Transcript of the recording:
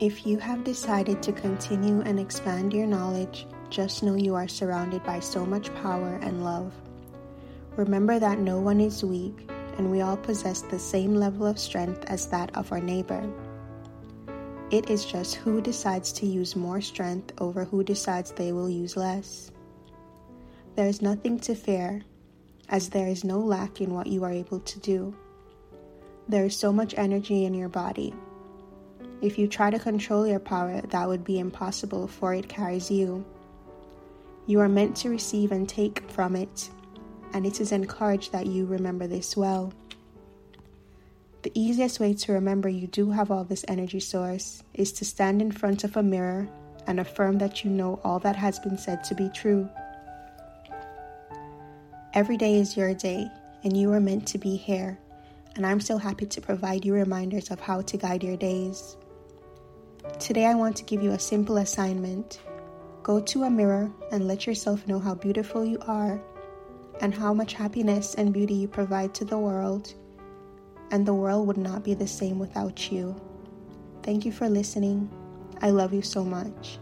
If you have decided to continue and expand your knowledge, just know you are surrounded by so much power and love. Remember that no one is weak, and we all possess the same level of strength as that of our neighbor. It is just who decides to use more strength over who decides they will use less. There is nothing to fear, as there is no lack in what you are able to do. There is so much energy in your body if you try to control your power, that would be impossible, for it carries you. You are meant to receive and take from it, and it is encouraged that you remember this well. The easiest way to remember you do have all this energy source is to stand in front of a mirror and affirm that you know all that has been said to be true. Every day is your day, and you are meant to be here, and I'm so happy to provide you reminders of how to guide your days. Today, I want to give you a simple assignment. Go to a mirror and let yourself know how beautiful you are and how much happiness and beauty you provide to the world, and the world would not be the same without you. Thank you for listening. I love you so much.